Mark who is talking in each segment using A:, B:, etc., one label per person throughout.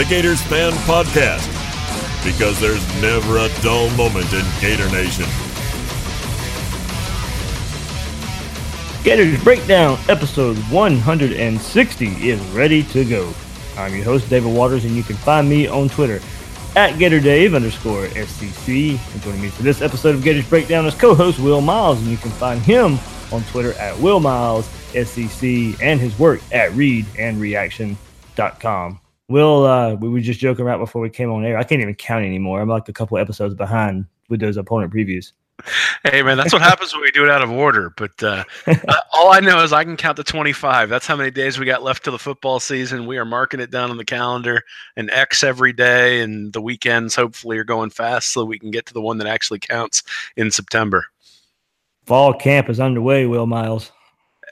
A: The Gators Fan Podcast. Because there's never a dull moment in Gator Nation.
B: Gators Breakdown episode 160 is ready to go. I'm your host, David Waters, and you can find me on Twitter at GatorDave underscore SCC. And joining me for this episode of Gators Breakdown is co-host Will Miles, and you can find him on Twitter at Will Miles SCC and his work at readandreaction.com. Will, uh, we were just joking right before we came on air. I can't even count anymore. I'm like a couple episodes behind with those opponent previews.
C: Hey man, that's what happens when we do it out of order. But uh, uh, all I know is I can count to 25. That's how many days we got left to the football season. We are marking it down on the calendar, and X every day, and the weekends hopefully are going fast so we can get to the one that actually counts in September.
B: Fall camp is underway, Will Miles.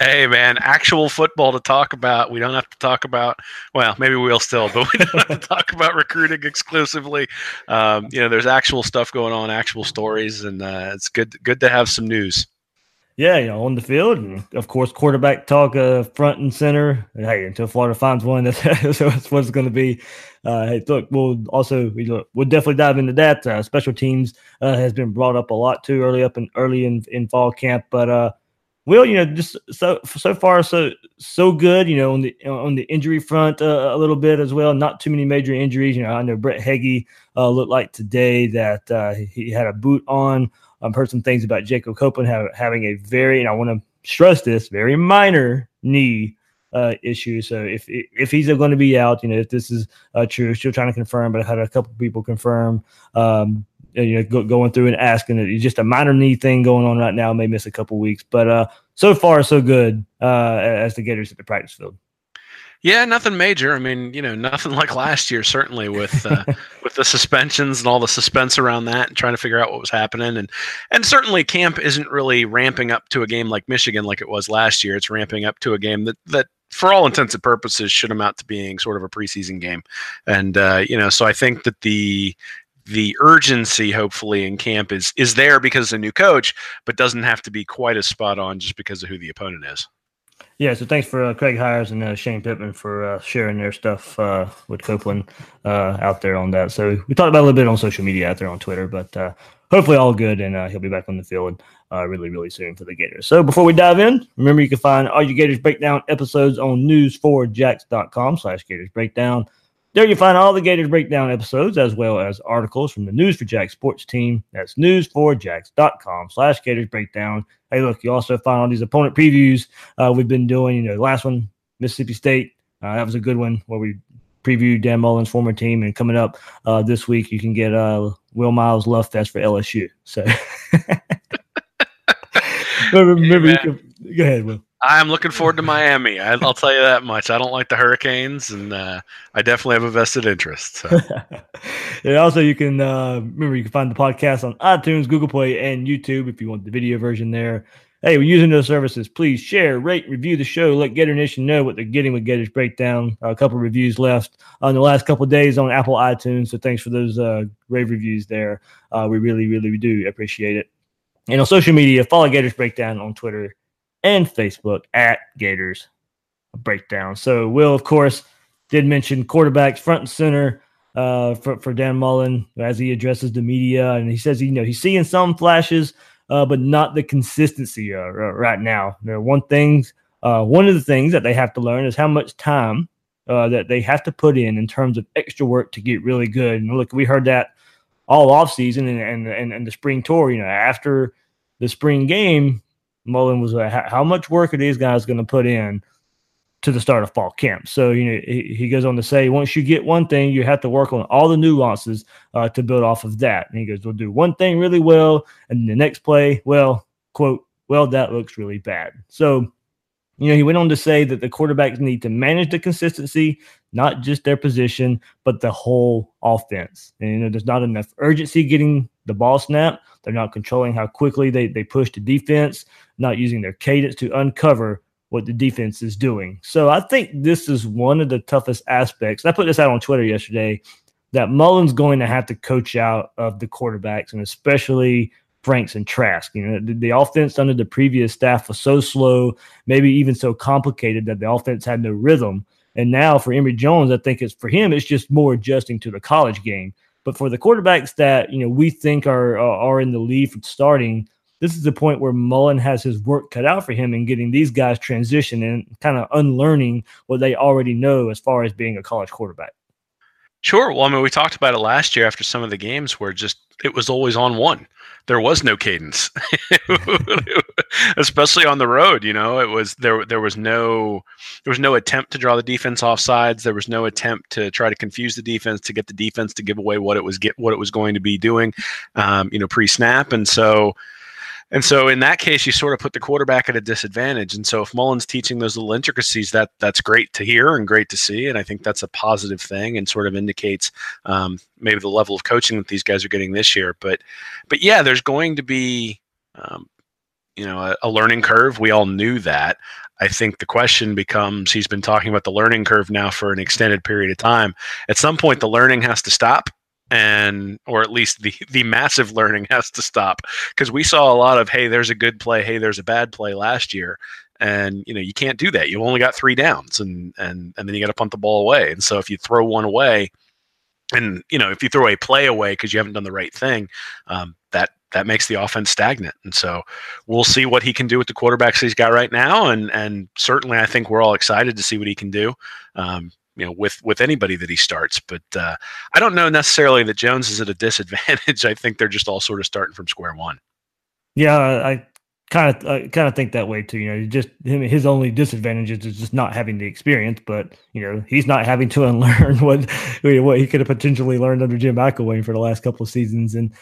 C: Hey man, actual football to talk about. We don't have to talk about. Well, maybe we'll still, but we don't have to talk about recruiting exclusively. Um, you know, there's actual stuff going on, actual stories, and uh, it's good. Good to have some news.
B: Yeah, you know, on the field, and of course, quarterback talk uh, front and center. And, hey, until Florida finds one, that's, that's what it's going to be. Uh, hey, look, we'll also we look, we'll definitely dive into that. Uh, special teams uh, has been brought up a lot too early up in early in, in fall camp, but uh, Will, you know, just so so far so so good. You know, on the on the injury front uh, a little bit as well. Not too many major injuries. You know, I know Brett Heggie uh, looked like today that uh, he had a boot on. I've heard some things about Jacob Copeland have, having a very, and I want to stress this, very minor knee uh, issue. So if if he's going to be out, you know, if this is uh, true, still trying to confirm, but I had a couple people confirm. Um, you know, go, going through and asking it. It's just a minor knee thing going on right now. May miss a couple weeks, but uh, so far so good uh, as the Gators at the practice field.
C: Yeah, nothing major. I mean, you know, nothing like last year. Certainly with uh, with the suspensions and all the suspense around that, and trying to figure out what was happening, and and certainly camp isn't really ramping up to a game like Michigan like it was last year. It's ramping up to a game that that for all intents and purposes should amount to being sort of a preseason game, and uh, you know, so I think that the the urgency hopefully in camp is is there because of a new coach, but doesn't have to be quite as spot on just because of who the opponent is.
B: Yeah, so thanks for uh, Craig Hires and uh, Shane Pittman for uh, sharing their stuff uh, with Copeland uh, out there on that. So we talked about a little bit on social media out there on Twitter, but uh, hopefully all good, and he'll be back on the field really, really soon for the Gators. So before we dive in, remember you can find all your Gators Breakdown episodes on news4jax.com slash Gators Breakdown. There you find all the Gators Breakdown episodes as well as articles from the News4Jax sports team. That's news4jax.com slash Gators Breakdown. Hey, look, you also find all these opponent previews uh, we've been doing. You know, the last one, Mississippi State, uh, that was a good one where we previewed Dan Mullen's former team. And coming up uh, this week, you can get uh, Will Miles Love Fest for LSU. So remember, you can, go ahead, Will.
C: I'm looking forward to Miami. I, will tell you that much. I don't like the Hurricanes, and uh, I definitely have a vested interest. So.
B: and also, you can uh, remember you can find the podcast on iTunes, Google Play, and YouTube if you want the video version there. Hey, we're using those services. Please share, rate, review the show. Let Gator Nation know what they're getting with Gators Breakdown. A couple reviews left on the last couple days on Apple iTunes. So thanks for those uh, rave reviews there. Uh, we really, really do appreciate it. And on social media, follow Gators Breakdown on Twitter and Facebook at Gators Breakdown. So, Will, of course, did mention quarterbacks front and center. uh, for for Dan Mullen as he addresses the media, and he says you know he's seeing some flashes, uh, but not the consistency uh, right now. You know, one things, uh, one of the things that they have to learn is how much time uh, that they have to put in in terms of extra work to get really good. And look, we heard that all off season and and and, and the spring tour. You know, after the spring game, Mullen was like, how much work are these guys going to put in to the start of fall camp? So, you know, he, he, goes on to say, once you get one thing, you have to work on all the nuances uh, to build off of that. And he goes, we'll do one thing really well. And the next play, well, quote, well, that looks really bad. So, you know, he went on to say that the quarterbacks need to manage the consistency, not just their position, but the whole offense. And, you know, there's not enough urgency getting the ball snap. They're not controlling how quickly they, they push the defense, not using their cadence to uncover what the defense is doing. So I think this is one of the toughest aspects. I put this out on Twitter yesterday that Mullen's going to have to coach out of the quarterbacks and especially Franks and Trask. You know, the, the, offense under the previous staff was so slow, maybe even so complicated that the offense had no rhythm. And now for Emory Jones, I think it's for him, it's just more adjusting to the college game. But for the quarterbacks that you know we think are are in the lead for starting, this is the point where Mullen has his work cut out for him in getting these guys transitioned and kind of unlearning what they already know as far as being a college quarterback.
C: Sure. Well, I mean, we talked about it last year after some of the games where just it was always on one. There was no cadence, especially on the road. You know, it was there. There was no there was no attempt to draw the defense off sides. There was no attempt to try to confuse the defense to get the defense to give away what it was get what it was going to be doing. Um, you know, pre snap, and so and so in that case, you sort of put the quarterback at a disadvantage. And so if Mullen's teaching those little intricacies, that that's great to hear and great to see. And I think that's a positive thing and sort of indicates um, maybe the level of coaching that these guys are getting this year. But but yeah, there's going to be um, you know a, a learning curve. We all knew that. I think the question becomes he's been talking about the learning curve now for an extended period of time. At some point, the learning has to stop and or at least the the massive learning has to stop. Because we saw a lot of hey there's a good play hey there's a bad play last year and you know you can't do that. You only got three downs and and and then you got to punt the ball away. And so if you throw one away and you know if you throw a play away because you haven't done the right thing um, that that makes the offense stagnant. And so we'll see what he can do with the quarterbacks he's got right now and and certainly i think we're all excited to see what he can do. Um, you know with with anybody that he starts. But uh, I don't know necessarily that Jones is at a disadvantage. I think they're just all sort of starting from square one.
B: Yeah, I kind of I kind of think that way too. You know, just him his only disadvantage is just not having the experience. But you know, he's not having to unlearn what what he could have potentially learned under Jim McElwain for the last couple of seasons. And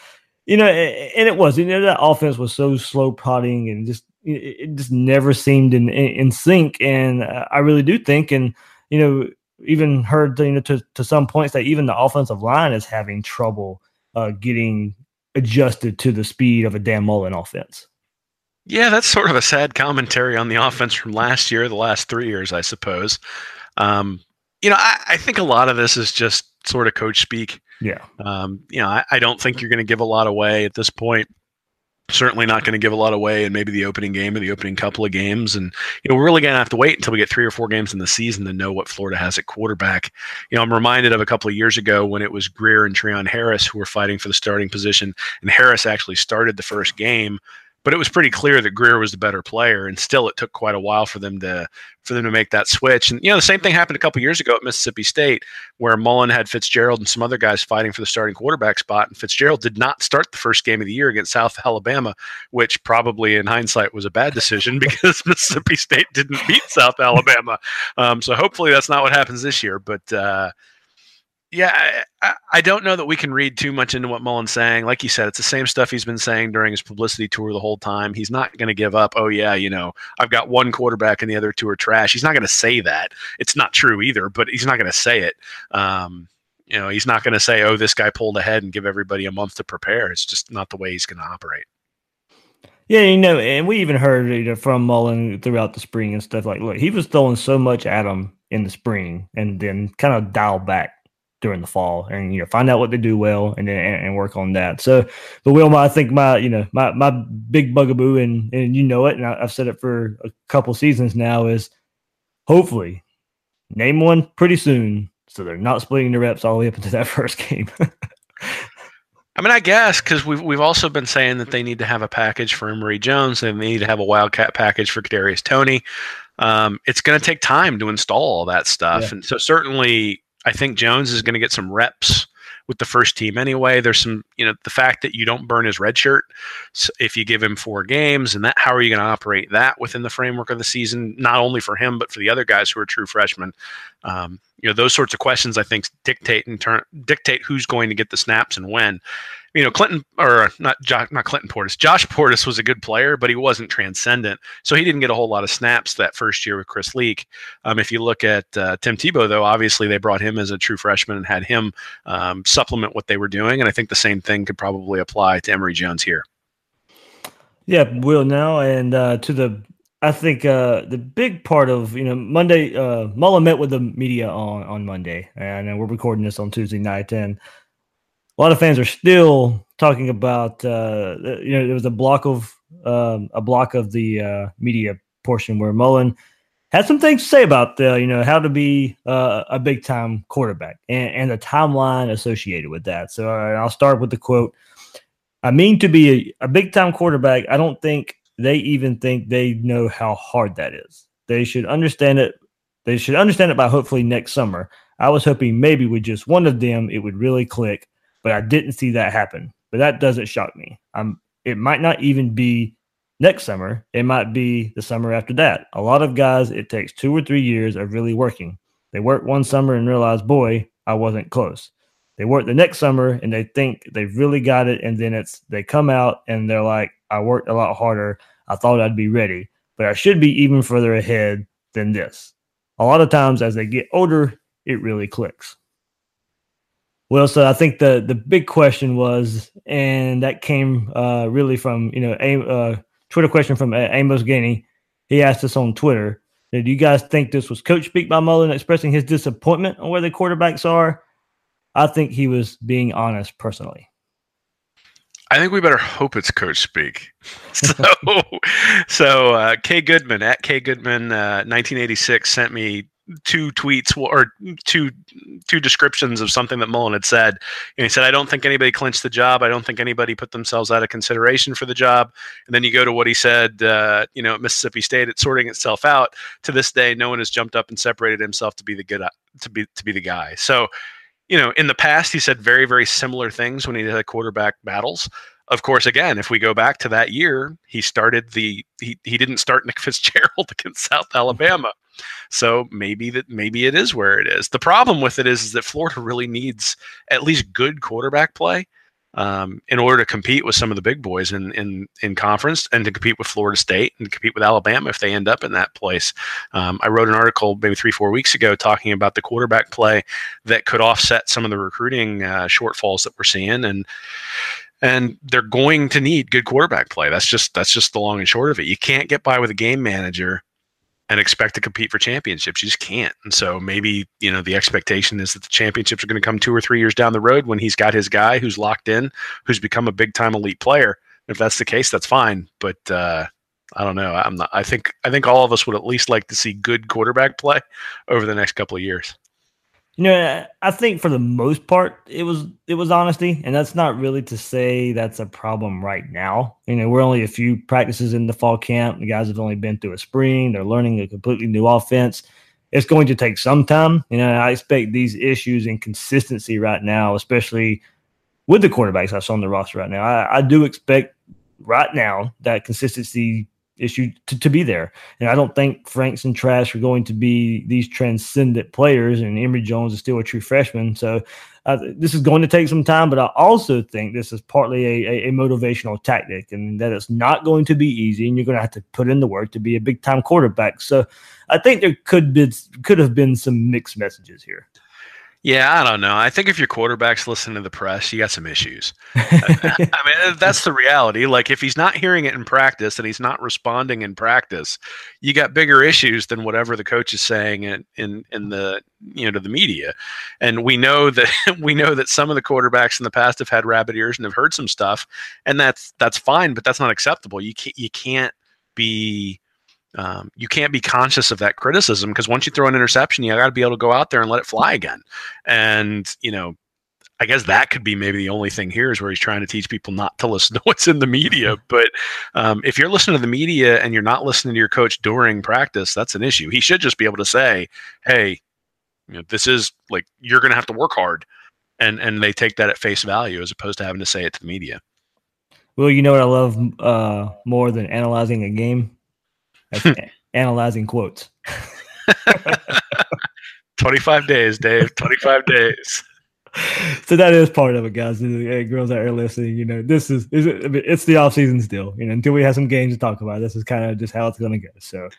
B: you know, and it was you know that offense was so slow prodding and just it just never seemed in in sync. And I really do think, and you know, even heard you know to, to some points that even the offensive line is having trouble uh, getting adjusted to the speed of a Dan Mullen offense.
C: Yeah, that's sort of a sad commentary on the offense from last year, the last three years, I suppose. Um, you know, I, I, think a lot of this is just sort of coach speak.
B: Yeah.
C: Um, you know, I, I don't think you're going to give a lot away at this point certainly not going to give a lot away in maybe the opening game or the opening couple of games. And, you know, we're really going to have to wait until we get three or four games in the season to know what Florida has at quarterback. You know, I'm reminded of a couple of years ago when it was Grier and Treon Harris who were fighting for the starting position, and Harris actually started the first game but it was pretty clear that Grier was the better player, and still it took quite a while for them to for them to make that switch. And you know, the same thing happened a couple years ago at Mississippi State, where Mullen had Fitzgerald and some other guys fighting for the starting quarterback spot, and Fitzgerald did not start the first game of the year against South Alabama, which probably in hindsight was a bad decision because Mississippi State didn't beat South Alabama. Um, so hopefully that's not what happens this year, but. Uh, yeah, I, I, don't know that we can read too much into what Mullen's saying. Like you said, it's the same stuff he's been saying during his publicity tour the whole time. He's not going to give up. Oh yeah, you know, I've got one quarterback and the other two are trash. He's not going to say that. It's not true either, but he's not going to say it. Um, you know, he's not going to say, "Oh, this guy pulled ahead and give everybody a month to prepare." It's just not the way he's going to operate.
B: Yeah, you know, and we even heard you know, from Mullen throughout the spring and stuff like, look, he was throwing so much at him in the spring and then kind of dial back during the fall and you know find out what they do well and then and, and work on that. So, but Wilma, I think my you know my my big bugaboo and and you know it, and I, have said it for a couple seasons now is hopefully name one pretty soon So they're not splitting the reps all the way up into that first game.
C: I mean, I guess because we've we've also been saying that they need to have a package for Emory Jones and they need to have a Wildcat package for Kadarius Toney. Um, it's going to take time to install all that stuff,
B: Yeah.
C: and so certainly I think Jones is going to get some reps with the first team anyway. There's some, you know, the fact that you don't burn his red shirt if you give him four games, and that how are you going to operate that within the framework of the season, not only for him but for the other guys who are true freshmen. Um, you know, those sorts of questions I think dictate in turn dictate who's going to get the snaps and when. You know, Clinton or not, jo- not Clinton Portis. Josh Portis was a good player, but he wasn't transcendent, so he didn't get a whole lot of snaps that first year with Chris Leak. Um, if you look at uh, Tim Tebow, though, obviously they brought him as a true freshman and had him um, supplement what they were doing, and I think the same thing could probably apply to Emory Jones here.
B: Yeah, will now and uh, to the I think uh, the big part of you know Monday uh, Mullen met with the media on on Monday, and uh, we're recording this on Tuesday night, and a lot of fans are still talking about uh, you know there was a block of um, a block of the uh, media portion where Mullen had some things to say about the you know how to be uh, a big time quarterback and, and the timeline associated with that. So uh, I'll start with the quote. I mean, to be a, a big time quarterback, I don't think they even think they know how hard that is. They should understand it. They should understand it by hopefully next summer. I was hoping maybe with just one of them it would really click, but I didn't see that happen. But that doesn't shock me. I'm. It might not even be next summer. It might be the summer after that. A lot of guys, it takes two or three years of really working. They work one summer and realize, boy, I wasn't close. They work the next summer and they think they've really got it, and then it's they come out and they're like, I worked a lot harder. I thought I'd be ready, but I should be even further ahead than this. A lot of times as they get older, it really clicks. Well, so I think the the big question was, and that came uh, really from you know a uh, Twitter question from uh, Amos Gainey. He asked us on Twitter, "Do you guys think this was coach speak by Mullen expressing his disappointment on where the quarterbacks are?" I think he was being honest personally.
C: I think we better hope it's coach speak. So, so uh, Kay Goodman at Kay Goodman, uh, 1986, sent me two tweets or two two descriptions of something that Mullen had said. And he said, "I don't think anybody clinched the job. I don't think anybody put themselves out of consideration for the job." And then you go to what he said, uh, you know, at Mississippi State, it's sorting itself out. To this day, no one has jumped up and separated himself to be the good to be to be the guy. So you know, in the past, he said very, very similar things when he had quarterback battles. Of course, again, if we go back to that year, he started the he, he didn't start Nick Fitzgerald against South Alabama. So maybe that maybe it is where it is. The problem with it is, is that Florida really needs at least good quarterback play um, in order to compete with some of the big boys in, in in conference and to compete with Florida State and compete with Alabama if they end up in that place. Um, I wrote an article maybe three four weeks ago talking about the quarterback play that could offset some of the recruiting uh, shortfalls that we're seeing and and they're going to need good quarterback play. That's just that's just the long and short of it. You can't get by with a game manager and expect to compete for championships. You just can't. And so maybe, you know, the expectation is that the championships are going to come two or three years down the road when he's got his guy who's locked in, who's become a big time elite player. If that's the case, that's fine. But uh, I don't know. I'm not. I think I think all of us would at least like to see good quarterback play over the next couple of years.
B: You know, I think for the most part, it was it was honesty, and that's not really to say that's a problem right now. You know, we're only a few practices in the fall camp. The guys have only been through a spring. They're learning a completely new offense. It's going to take some time. You know, I expect these issues and consistency right now, especially with the quarterbacks I saw on the roster right now. I, I do expect right now that consistency issue to, to be there. And I don't think Franks and Trask are going to be these transcendent players, and Emory Jones is still a true freshman. So uh, this is going to take some time, but I also think this is partly a, a, a motivational tactic and that it's not going to be easy, and you're going to have to put in the work to be a big time quarterback. So I think there could be could have been some mixed messages here.
C: Yeah, I don't know. I think if your quarterback's listening to the press, you got some issues. I mean, uh, that's the reality. Like if he's not hearing it in practice and he's not responding in practice, you got bigger issues than whatever the coach is saying in in, in the you know to the media. And we know that we know that some of the quarterbacks in the past have had rabbit ears and have heard some stuff, and that's that's fine, but that's not acceptable. You can't you can't be um, you can't be conscious of that criticism because once you throw an interception, you got to be able to go out there and let it fly again. And you know, I guess that could be maybe the only thing here is where he's trying to teach people not to listen to what's in the media. But um, if you're listening to the media and you're not listening to your coach during practice, that's an issue. He should just be able to say, "Hey, you know, this is like you're going to have to work hard," and and they take that at face value as opposed to having to say it to the media.
B: Well, you know what I love uh, more than analyzing a game? analyzing quotes.
C: 25 days, Dave. 25 days.
B: So that is part of it, guys. Hey, girls out there listening, you know, this is, is it, it's the off season still. You know, until we have some games to talk about, this is kind of just how it's going to go. So,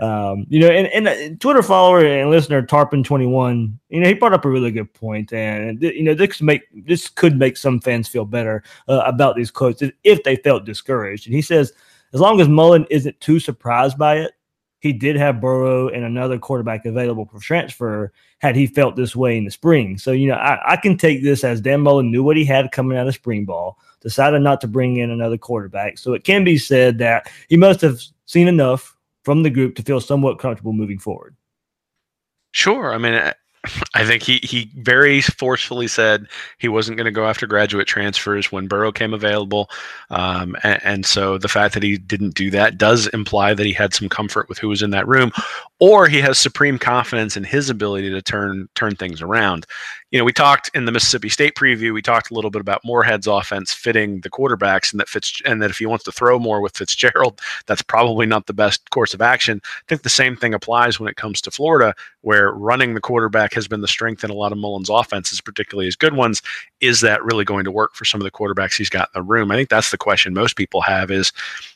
B: um, you know, and, and uh, Twitter follower and listener Tarpon21, you know, he brought up a really good point, and you know, this make this could make some fans feel better uh, about these quotes if they felt discouraged. And he says, as long as Mullen isn't too surprised by it, he did have Burrow and another quarterback available for transfer had he felt this way in the spring. So, you know, I, I, can take this as Dan Mullen knew what he had coming out of spring ball, decided not to bring in another quarterback. So it can be said that he must have seen enough from the group to feel somewhat comfortable moving forward.
C: Sure. I mean, I think he he very forcefully said he wasn't going to go after graduate transfers when Burrow came available, um, and, and, so the fact that he didn't do that does imply that he had some comfort with who was in that room, or he has supreme confidence in his ability to turn turn things around you know, we talked in the Mississippi State preview. We talked a little bit about Moorhead's offense fitting the quarterbacks, and that Fitz, and that if he wants to throw more with Fitzgerald, that's probably not the best course of action. I think the same thing applies when it comes to Florida, where running the quarterback has been the strength in a lot of Mullen's offenses, particularly his good ones. Is that really going to work for some of the quarterbacks he's got in the room? I think that's the question most people have. Is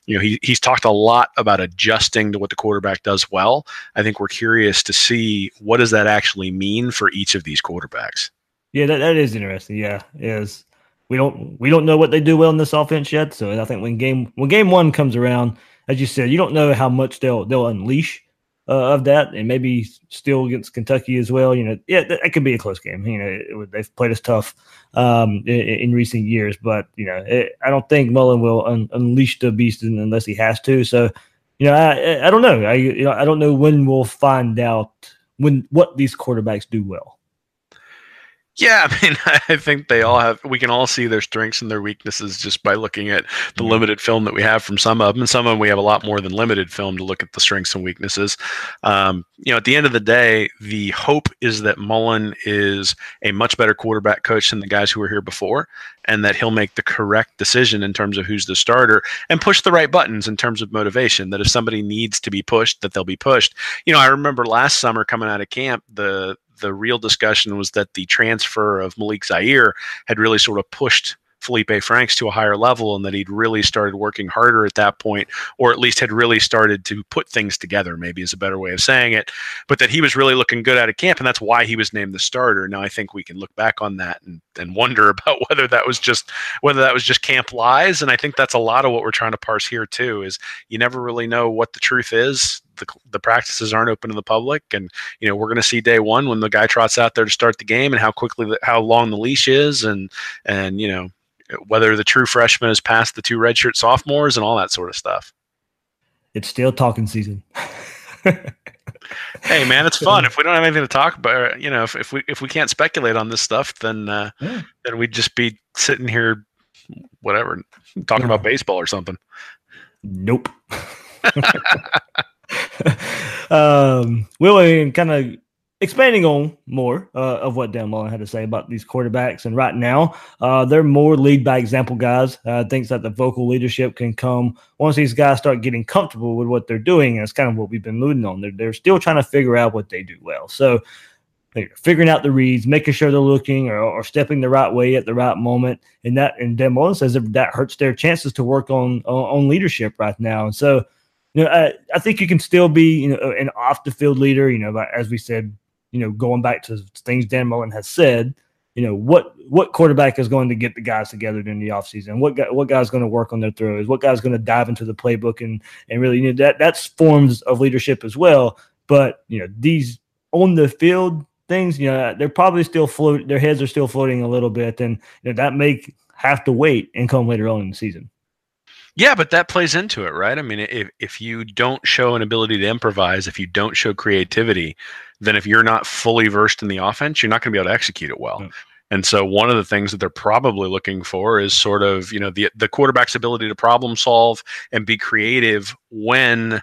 C: you know he he's talked a lot about adjusting to what the quarterback does well. I think we're curious to see what does that actually mean for each of these quarterbacks.
B: Yeah, that, that is interesting. Yeah, is we don't we don't know what they do well in this offense yet. So I think when game when game one comes around, as you said, you don't know how much they'll they'll unleash uh, of that, and maybe still against Kentucky as well. You know, yeah, that, could be a close game. You know, it, they've played us tough um, in, in, recent years, but you know, it, I don't think Mullen will un- unleash the beast unless he has to. So, you know, I I don't know. I you know I don't know when we'll find out when what these quarterbacks do well.
C: Yeah, I mean, I think they all have. We can all see their strengths and their weaknesses just by looking at the mm-hmm. limited film that we have from some of them. And some of them we have a lot more than limited film to look at the strengths and weaknesses. Um, you know, at the end of the day, the hope is that Mullen is a much better quarterback coach than the guys who were here before, and that he'll make the correct decision in terms of who's the starter and push the right buttons in terms of motivation. That if somebody needs to be pushed, that they'll be pushed. You know, I remember last summer coming out of camp, the the real discussion was that the transfer of Malik Zaire had really sort of pushed Felipe Franks to a higher level and that he'd really started working harder at that point, or at least had really started to put things together, maybe is a better way of saying it, but that he was really looking good out of camp. And that's why he was named the starter. Now, I think we can look back on that and, and wonder about whether that was just, whether that was just camp lies. And I think that's a lot of what we're trying to parse here too, is you never really know what the truth is the, the practices aren't open to the public and you know we're going to see day one when the guy trots out there to start the game and how quickly how long the leash is and and you know whether the true freshman has passed the two redshirt sophomores and all that sort of stuff.
B: It's still talking season.
C: Hey man it's fun. If we don't have anything to talk about you know if, if we if we can't speculate on this stuff then uh, yeah. then we'd just be sitting here whatever talking about baseball or something.
B: Nope um, Will kind of expanding on more uh, of what Dan Mullen had to say about these quarterbacks. And right now, uh, they're more lead by example guys. Uh, thinks that the vocal leadership can come once these guys start getting comfortable with what they're doing. And it's kind of what we've been alluding on. They're, they're still trying to figure out what they do well. So figuring out the reads, making sure they're looking or, or, stepping the right way at the right moment. And that, and Dan Mullen says that, that hurts their chances to work on, on leadership right now. And so, you know, I, I think you can still be, you know, an off the field leader. You know, as we said, you know, going back to things Dan Mullen has said, you know, what what quarterback is going to get the guys together during the offseason? What guy, what guy's going to work on their throws? What guy's going to dive into the playbook and and really, you know, that that's forms of leadership as well. But you know, these on the field things, you know, they're probably still float. Their heads are still floating a little bit, and you know, that may have to wait and come later on in the season.
C: Yeah, but that plays into it, right? I mean, if if you don't show an ability to improvise, if you don't show creativity, then if you're not fully versed in the offense, you're not going to be able to execute it well.
B: Mm.
C: And so one of the things that they're probably looking for is sort of, you know, the the quarterback's ability to problem solve and be creative when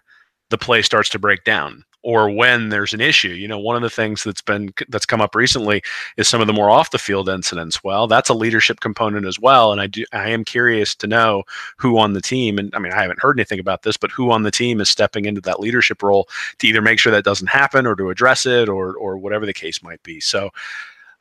C: the play starts to break down or when there's an issue. You know, one of the things that's been that's come up recently is some of the more off the field incidents. Well, that's a leadership component as well, and I do I am curious to know who on the team and I mean I haven't heard anything about this, but who on the team is stepping into that leadership role to either make sure that doesn't happen or to address it or or whatever the case might be. So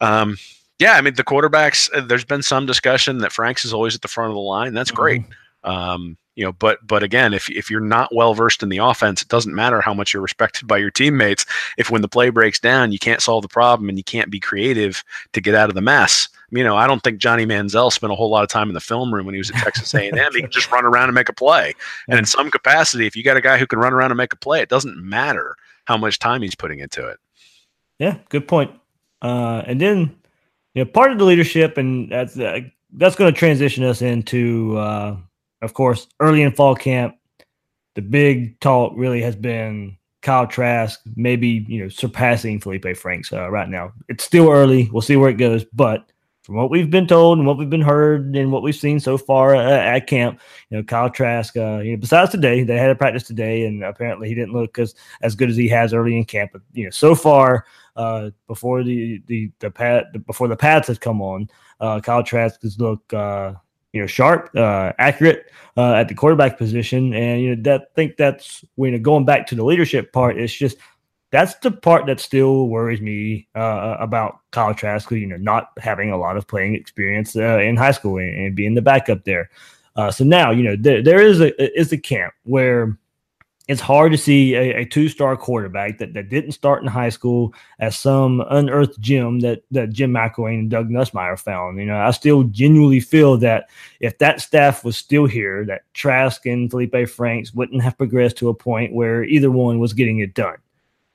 C: um yeah, I mean the quarterbacks. uh, There's been some discussion that Franks is always at the front of the line. That's great. Um, you know, but but again, if if you're not well versed in the offense, it doesn't matter how much you're respected by your teammates. If when the play breaks down, you can't solve the problem and you can't be creative to get out of the mess. You know, I don't think Johnny Manziel spent a whole lot of time in the film room when he was at Texas A&M. He can just run around and make a play. And in some capacity, if you got a guy who can run around and make a play, it doesn't matter how much time he's putting into it.
B: Yeah, good point. Uh, and then, you know, part of the leadership, and that's uh, that's going to transition us into, uh, of course, early in fall camp. The big talk really has been Kyle Trask, maybe you know surpassing Felipe Franks uh, right now. It's still early. We'll see where it goes, but from what we've been told and what we've been heard and what we've seen so far uh, at camp, you know, Kyle Trask. Uh, you know, besides today, they had a practice today, and apparently he didn't look as as good as he has early in camp. But you know, so far, uh, before the the the pad before the pads have come on, uh, Kyle Trask has looked uh, you know sharp, uh, accurate uh, at the quarterback position, and you know that think that's when you know, going back to the leadership part. It's just that's the part that still worries me uh, about Kyle Trask, you know, not having a lot of playing experience uh, in high school and, and being the backup there. Uh, so now, you know, there, there is a is a camp where it's hard to see a, a two star quarterback that, that didn't start in high school as some unearthed gem that that Jim McElwain and Doug Nussmeier found. You know, I still genuinely feel that if that staff was still here, that Trask and Felipe Franks wouldn't have progressed to a point where either one was getting it done.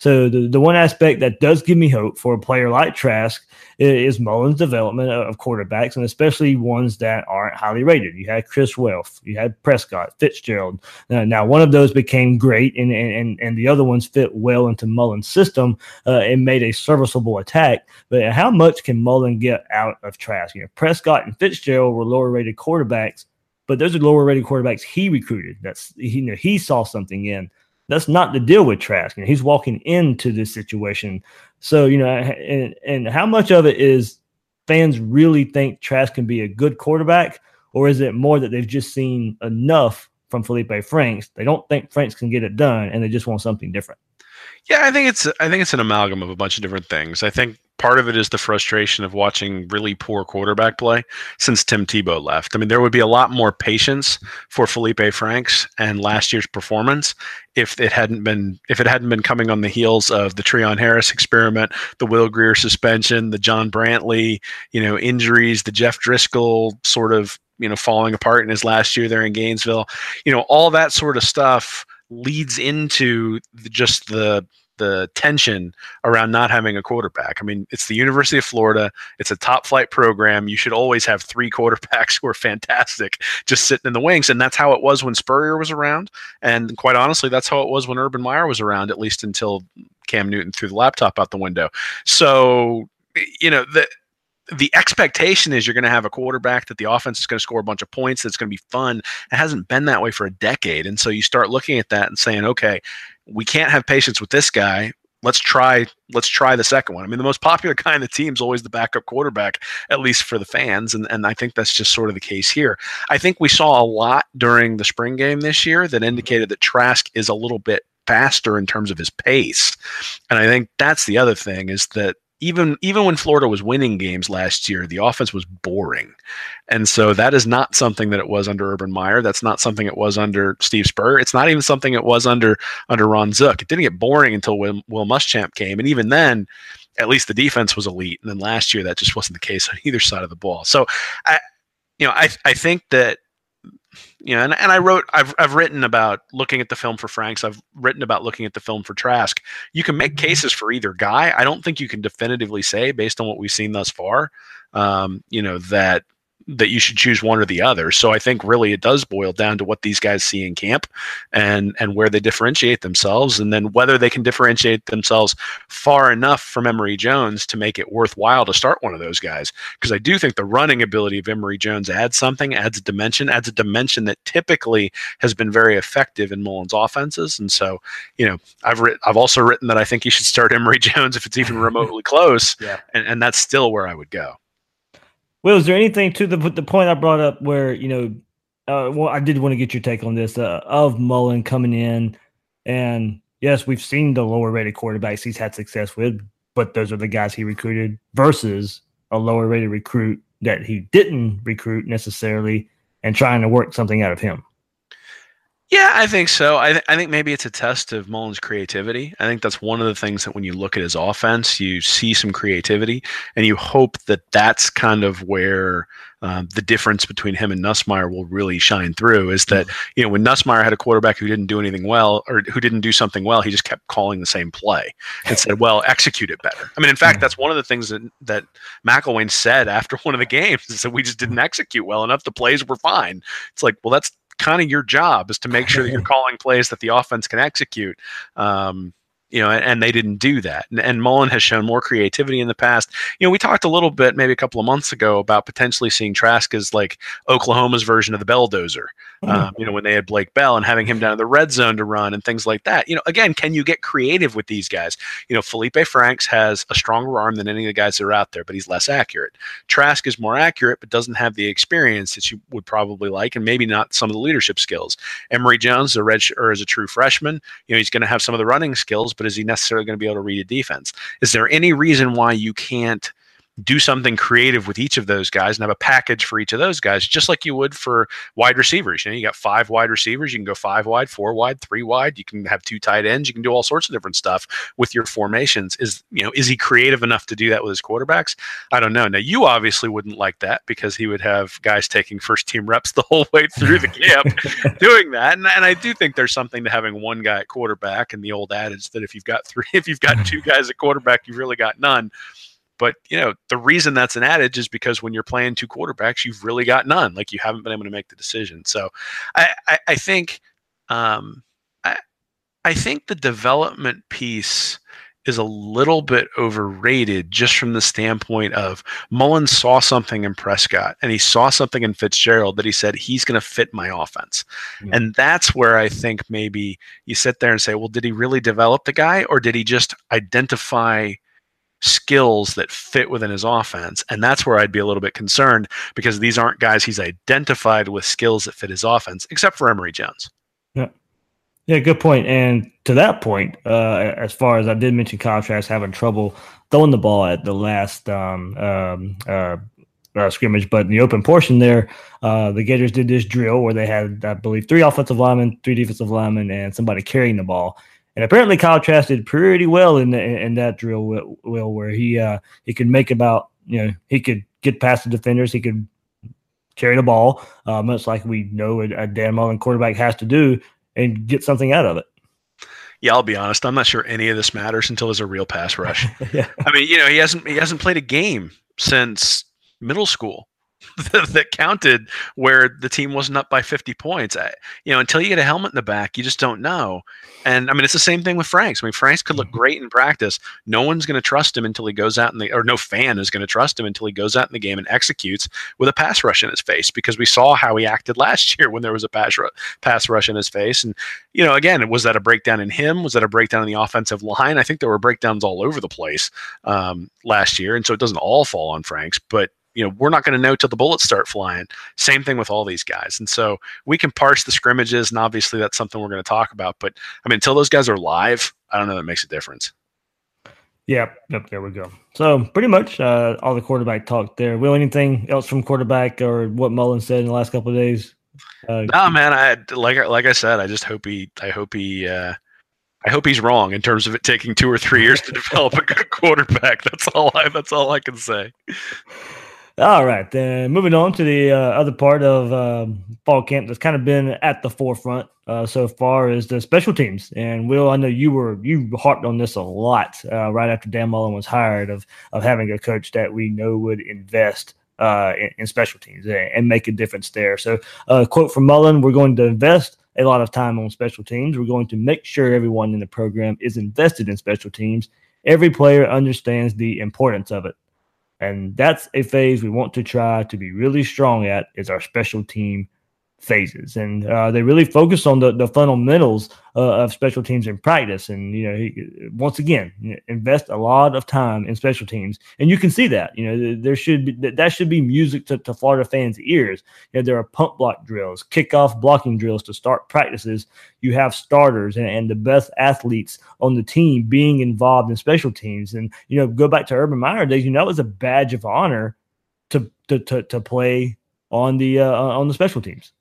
B: So the, the one aspect that does give me hope for a player like Trask is, Mullen's development of, quarterbacks, and especially ones that aren't highly rated. You had Chris Relf, you had Prescott, Fitzgerald. Uh, now one of those became great, and, and and the other ones fit well into Mullen's system uh, and made a serviceable attack. But how much can Mullen get out of Trask? You know, Prescott and Fitzgerald were lower rated quarterbacks, but those are lower rated quarterbacks he recruited. That's he, you know he saw something in. That's not the deal with Trask. You know, he's walking into this situation. So, you know, and, and how much of it is fans really think Trask can be a good quarterback, or is it more that they've just seen enough from Felipe Franks? They don't think Franks can get it done, and they just want something different.
C: Yeah, I think it's I think it's an amalgam of a bunch of different things. I think part of it is the frustration of watching really poor quarterback play since Tim Tebow left. I mean, there would be a lot more patience for Felipe Franks and last year's performance if it hadn't been if it hadn't been coming on the heels of the Treon Harris experiment, the Will Grier suspension, the John Brantley, you know, injuries, the Jeff Driskel sort of you know falling apart in his last year there in Gainesville. You know, all that sort of stuff leads into the, just the the tension around not having a quarterback. I mean, it's the University of Florida. It's a top flight program. You should always have three quarterbacks who are fantastic just sitting in the wings. And that's how it was when Spurrier was around. And quite honestly, that's how it was when Urban Meyer was around, at least until Cam Newton threw the laptop out the window. So, you know, the the expectation is you're going to have a quarterback that the offense is going to score a bunch of points that's going to be fun it hasn't been that way for a decade and so you start looking at that and saying okay we can't have patience with this guy. Let's try let's try the second one. I mean the most popular guy in the team is always the backup quarterback at least for the fans and, and i think that's just sort of the case here. I think we saw a lot during the spring game this year that indicated that trask is a little bit faster in terms of his pace. And i think that's the other thing is that even even when Florida was winning games last year, the offense was boring, and so that is not something that it was under Urban Meyer. That's not something it was under Steve Spurrier. It's not even something it was under under Ron Zook. It didn't get boring until Will, Will Muschamp came, and even then, at least the defense was elite. And then last year, that just wasn't the case on either side of the ball. So, I, you know, I I think that you know, and, and I wrote, I've, I've written about looking at the film for Franks. I've written about looking at the film for Trask. You can make cases for either guy. I don't think you can definitively say, based on what we've seen thus far, um, you know, that that you should choose one or the other. So I think really it does boil down to what these guys see in camp and and where they differentiate themselves and then whether they can differentiate themselves far enough from Emory Jones to make it worthwhile to start one of those guys because I do think the running ability of Emory Jones adds something, adds a dimension, adds a dimension that typically has been very effective in Mullen's offenses and so, you know, I've written I've also written that I think you should start Emory Jones if it's even remotely close
B: Yeah.
C: and and that's still where I would go.
B: Will, is there anything to the the point I brought up where you know? Uh, well, I did want to get your take on this uh, of Mullen coming in, and yes, we've seen the lower rated quarterbacks he's had success with, but those are the guys he recruited versus a lower rated recruit that he didn't recruit necessarily, and trying to work something out of him.
C: Yeah, I think so. I, th- I think maybe it's a test of Mullen's creativity. I think that's one of the things that when you look at his offense, you see some creativity, and you hope that that's kind of where um, the difference between him and Nussmeier will really shine through. Is that you know when Nussmeier had a quarterback who didn't do anything well or who didn't do something well, he just kept calling the same play and said, "Well, execute it better." I mean, in fact, that's one of the things that that McElwain said after one of the games is that we just didn't execute well enough. The plays were fine. It's like, well, that's kind of your job is to make sure that you're calling plays that the offense can execute. Um, you know, and, and, they didn't do that. And, and, Mullen has shown more creativity in the past. You know, we talked a little bit maybe a couple of months ago about potentially seeing Trask as like Oklahoma's version of the Belldozer. Mm-hmm. Um, you know, when they had Blake Bell and having him down in the red zone to run and things like that. You know, again, can you get creative with these guys? You know, Felipe Franks has a stronger arm than any of the guys that are out there, but he's less accurate. Trask is more accurate, but doesn't have the experience that you would probably like, and maybe not some of the leadership skills. Emory Jones, a red or as a true freshman, you know, he's going to have some of the running skills, but is he necessarily going to be able to read a defense? Is there any reason why you can't do something creative with each of those guys and have a package for each of those guys, just like you would for wide receivers? You know, you got five wide receivers, you can go five wide, four wide, three wide. You can have two tight ends. You can do all sorts of different stuff with your formations. Is you know, is he creative enough to do that with his quarterbacks? I don't know. Now you obviously wouldn't like that because he would have guys taking first team reps the whole way through the camp doing that. And, and I do think there's something to having one guy at quarterback and the old adage that if you've got three, if you've got mm. two guys at quarterback, you've really got none. But you know, the reason that's an adage is because when you're playing two quarterbacks, you've really got none. Like you haven't been able to make the decision. So I, I, I think um, I, I think the development piece is a little bit overrated just from the standpoint of Mullen saw something in Prescott and he saw something in Fitzgerald that he said he's going to fit my offense. Mm-hmm. And that's where I think maybe you sit there and say, well, did he really develop the guy or did he just identify skills that fit within his offense. And that's where I'd be a little bit concerned because these aren't guys he's identified with skills that fit his offense, except for Emory Jones.
B: Yeah. Yeah, good point. And to that point, uh, as far as I did mention contrast having trouble throwing the ball at the last um, um, uh, uh, scrimmage, but in the open portion there, uh, the Gators did this drill where they had, I believe, three offensive linemen, three defensive linemen, and somebody carrying the ball. And apparently, Kyle Trask did pretty well in the, in that drill, will where he uh, he could make about you know he could get past the defenders, he could carry the ball, uh, much like we know a, a Dan Mullen quarterback has to do, and get something out of it.
C: Yeah, I'll be honest. I'm not sure any of this matters until there's a real pass rush. yeah. I mean, you know, he hasn't he hasn't played a game since middle school. that counted where the team wasn't up by 50 points. I, you know, until you get a helmet in the back, you just don't know. And I mean, it's the same thing with Franks. I mean, Franks could look mm-hmm. great in practice. No one's going to trust him until he goes out in the, or no fan is going to trust him until he goes out in the game and executes with a pass rush in his face because we saw how he acted last year when there was a pass, ru- pass rush in his face. And, you know, again, was that a breakdown in him? Was that a breakdown in the offensive line? I think there were breakdowns all over the place um, last year. And so it doesn't all fall on Franks, but you know we're not going to know till the bullets start flying same thing with all these guys and so we can parse the scrimmages and obviously that's something we're going to talk about but i mean until those guys are live i don't know that makes a difference
B: Yep, yep, there we go. So pretty much uh, all the quarterback talk there. Will anything else from quarterback or what Mullen said in the last couple of days?
C: Uh, no, man. I like like I said. I just hope he. I hope he. Uh, I hope he's wrong in terms of it taking two or three years to develop a good quarterback. That's all I. That's all I can say.
B: All right, then moving on to the uh, other part of uh, fall camp that's kind of been at the forefront uh, so far is the special teams. And Will, I know you were you harped on this a lot uh, right after Dan Mullen was hired of of having a coach that we know would invest uh, in, in, special teams and make a difference there. So, uh, quote from Mullen: "We're going to invest a lot of time on special teams. We're going to make sure everyone in the program is invested in special teams. Every player understands the importance of it, and that's a phase we want to try to be really strong at. Is our special team phases, and uh, they really focus on the, the fundamentals uh, of special teams in practice. And you know, he, once again, invest a lot of time in special teams, and you can see that. You know, there should be that should be music to, to Florida fans' ears. You know, there are pump block drills, kickoff blocking drills to start practices. You have starters and, and the best athletes on the team being involved in special teams, and you know, go back to Urban Meyer days. You know, it was a badge of honor to to to, to play on the uh, on the special teams.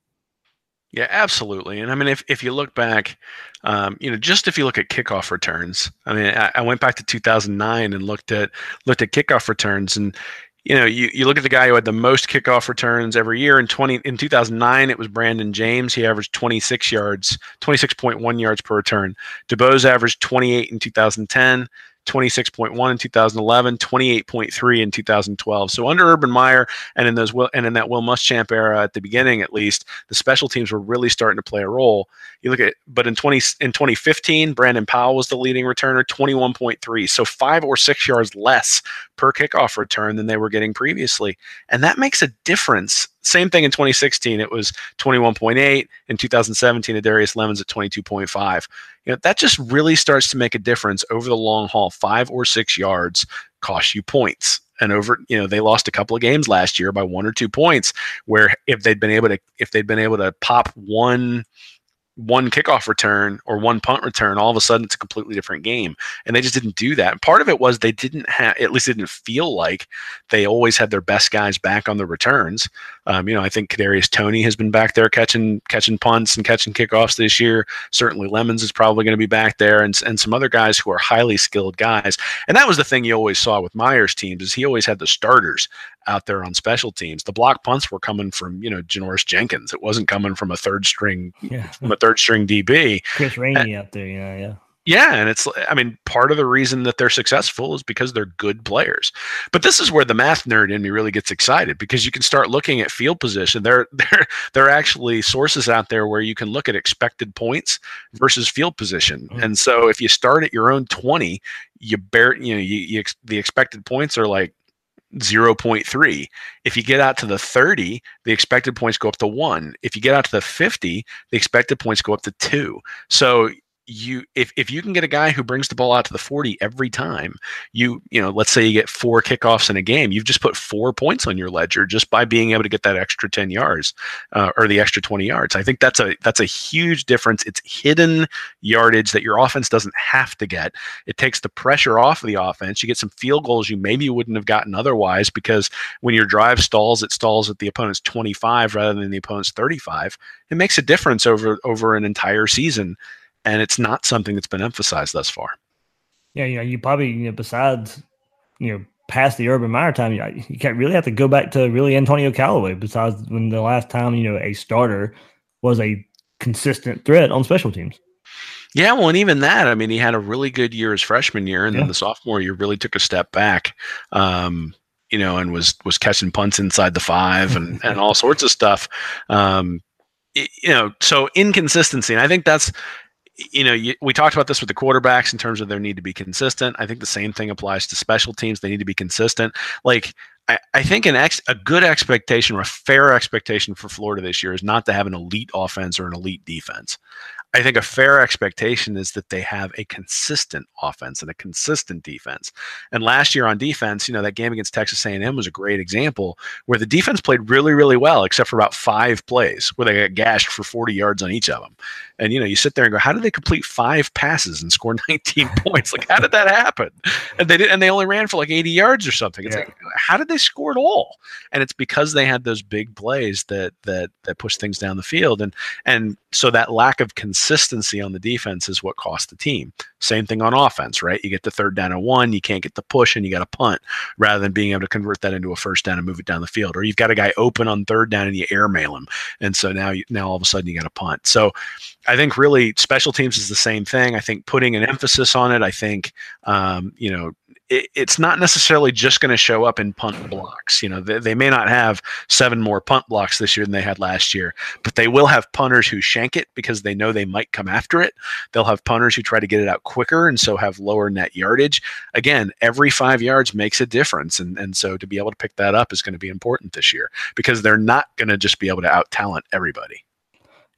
C: Yeah, absolutely. And I mean, if, if you look back, um, you know, just if you look at kickoff returns, I mean, I, I, went back to 2009 and looked at looked at kickoff returns, and you know, you, you look at the guy who had the most kickoff returns every year in 20 in 2009, it was Brandon James. He averaged 26 yards, 26.1 yards per return. Debose averaged 28 in 2010. 26.1 in 2011, 28.3 in 2012. So under Urban Meyer and in those and in that Will Muschamp era at the beginning at least, the special teams were really starting to play a role. You look at but in 20 in 2015, Brandon Powell was the leading returner, 21.3. So 5 or 6 yards less per kickoff return than they were getting previously. And that makes a difference same thing in 2016. It was 21.8. In 2017, Darius Lemons at 22.5. You know, that just really starts to make a difference over the long haul. Five or six yards cost you points. And over, you know, they lost a couple of games last year by one or two points. Where if they'd been able to, if they'd been able to pop one one kickoff return or one punt return, all of a sudden it's a completely different game. And they just didn't do that. part of it was they didn't have, at least it didn't feel like they always had their best guys back on the returns. Um, you know, I think Kadarius Toney has been back there catching catching punts and catching kickoffs this year. Certainly Lemons is probably going to be back there, and and some other guys who are highly skilled guys. And that was the thing you always saw with Meyer's teams is he always had the starters out there on special teams. The block punts were coming from you know Janoris Jenkins. It wasn't coming from a third string yeah. from a third string DB.
B: Chris Rainey out there, yeah, yeah.
C: Yeah, and it's I mean part of the reason that they're successful is because they're good players. But this is where the math nerd in me really gets excited because you can start looking at field position. There there there are actually sources out there where you can look at expected points versus field position. Mm-hmm. And so if you start at your own 20, you bear you know you, you the expected points are like 0.3. If you get out to the 30, the expected points go up to 1. If you get out to the 50, the expected points go up to 2. So you if, if you can get a guy who brings the ball out to the 40 every time you you know let's say you get four kickoffs in a game you've just put four points on your ledger just by being able to get that extra 10 yards uh, or the extra 20 yards. I think that's a that's a huge difference. It's hidden yardage that your offense doesn't have to get. It takes the pressure off of the offense. You get some field goals you maybe wouldn't have gotten otherwise because when your drive stalls it stalls at the opponent's 25 rather than the opponent's 35 it makes a difference over over an entire season and it's not something that's been emphasized thus far.
B: Yeah, you know, you probably you know besides you know past the Urban Meyer time, you, you can't really have to go back to really Antonio Callaway. Besides when the last time you know a starter was a consistent threat on special teams.
C: Yeah, well, and even that, I mean, he had a really good year his freshman year, and yeah. then the sophomore year really took a step back. Um, you know, and was was catching punts inside the five and and all sorts of stuff. Um, you know, so inconsistency, and I think that's you know, you, we talked about this with the quarterbacks in terms of their need to be consistent. I think the same thing applies to special teams. They need to be consistent. Like, I, I think an ex, a good expectation or a fair expectation for Florida this year is not to have an elite offense or an elite defense. I think a fair expectation is that they have a consistent offense and a consistent defense. And last year on defense, you know, that game against Texas A&M was a great example where the defense played really, really well, except for about five plays where they got gashed for 40 yards on each of them. And you know, you sit there and go, how did they complete five passes and score 19 points? Like, how did that happen? And they did, and they only ran for like 80 yards or something. It's yeah. like, how did they score at all? And it's because they had those big plays that that that push things down the field. And and so that lack of consistency on the defense is what cost the team. Same thing on offense, right? You get the third down and one, you can't get the push, and you got to punt rather than being able to convert that into a first down and move it down the field. Or you've got a guy open on third down and you airmail him, and so now you, now all of a sudden you got a punt. So I think really special teams is the same thing. I think putting an emphasis on it. I think um, you know it, it's not necessarily just going to show up in punt blocks. You know, they, they may not have seven more punt blocks this year than they had last year, but they will have punters who shank it because they know they might come after it. They'll have punters who try to get it out quicker and so have lower net yardage. Again, every five yards makes a difference. And, and so to be able to pick that up is going to be important this year because they're not going to just be able to out talent everybody.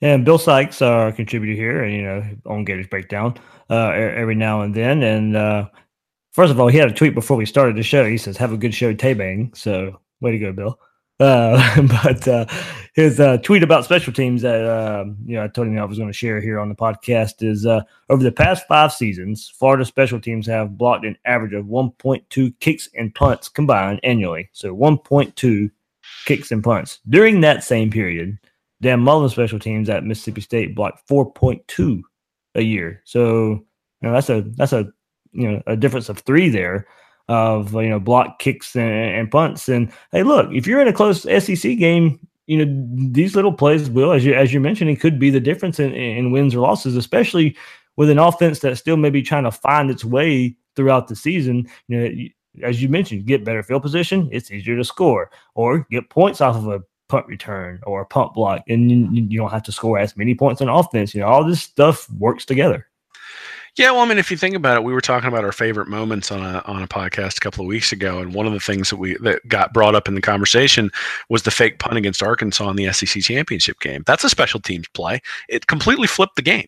B: And Bill Sykes, our contributor here, and you know, on Gators Breakdown, uh, every now and then. And uh, first of all, he had a tweet before we started the show. He says, "Have a good show, Taybang." So, way to go, Bill. Uh, but uh, his uh, tweet about special teams that uh, you know I told him I was going to share here on the podcast is uh, over the past five seasons, Florida special teams have blocked an average of 1.2 kicks and punts combined annually. So 1.2 kicks and punts during that same period. Dan Mullen special teams at Mississippi State blocked 4.2 a year. So you know, that's a that's a you know a difference of three there of you know block kicks and, and, punts. And hey, look, if you're in a close SEC game, you know these little plays will, as you as you mentioned, it could be the difference in, in wins or losses, especially with an offense that still may be trying to find its way throughout the season. You know, as you mentioned, get better field position, it's easier to score, or get points off of a punt return or a punt block, and you, you don't have to score as many points on offense. You know, all this stuff works together.
C: Yeah, well, I mean, if you think about it, we were talking about our favorite moments on a on a podcast a couple of weeks ago, and one of the things that we that got brought up in the conversation was the fake punt against Arkansas in the SEC championship game. That's a special teams play. It completely flipped the game.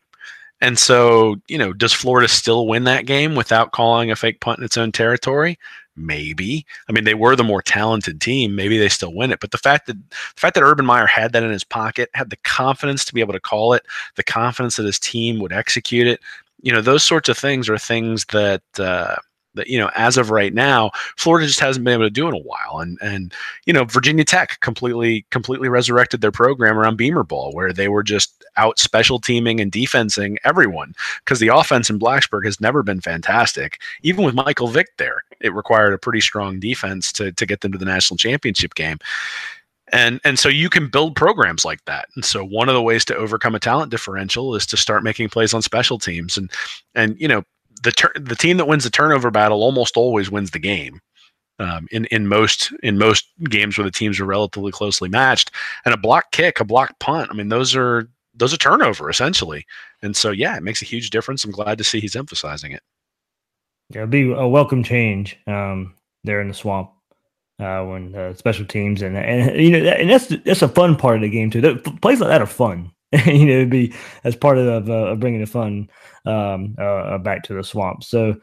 C: And so, you know, does Florida still win that game without calling a fake punt in its own territory? Maybe. I mean, they were the more talented team. Maybe they still win it. But the fact that the fact that Urban Meyer had that in his pocket, had the confidence to be able to call it, the confidence that his team would execute it, you know, those sorts of things are things that uh, that you know, as of right now, Florida just hasn't been able to do in a while. And and you know, Virginia Tech completely completely resurrected their program around Beamer Ball, where they were just out special teaming and defensing everyone because the offense in Blacksburg has never been fantastic. Even with Michael Vick there, it required a pretty strong defense to to get them to the national championship game and and so you can build programs like that. And so one of the ways to overcome a talent differential is to start making plays on special teams. And and you know the ter- the team that wins the turnover battle almost always wins the game um, in in most in most games where the teams are relatively closely matched. And a block kick a block punt i mean those are those are turnover essentially. And so yeah it makes a huge difference. I'm glad to see he's emphasizing it.
B: Yeah it'd be a welcome change um, there in the swamp uh, when uh, special teams and and you know and that's that's a fun part of the game too. The, plays like that are fun. you know, it'd be as part of uh, bringing the fun um, uh, uh, back to the swamp. So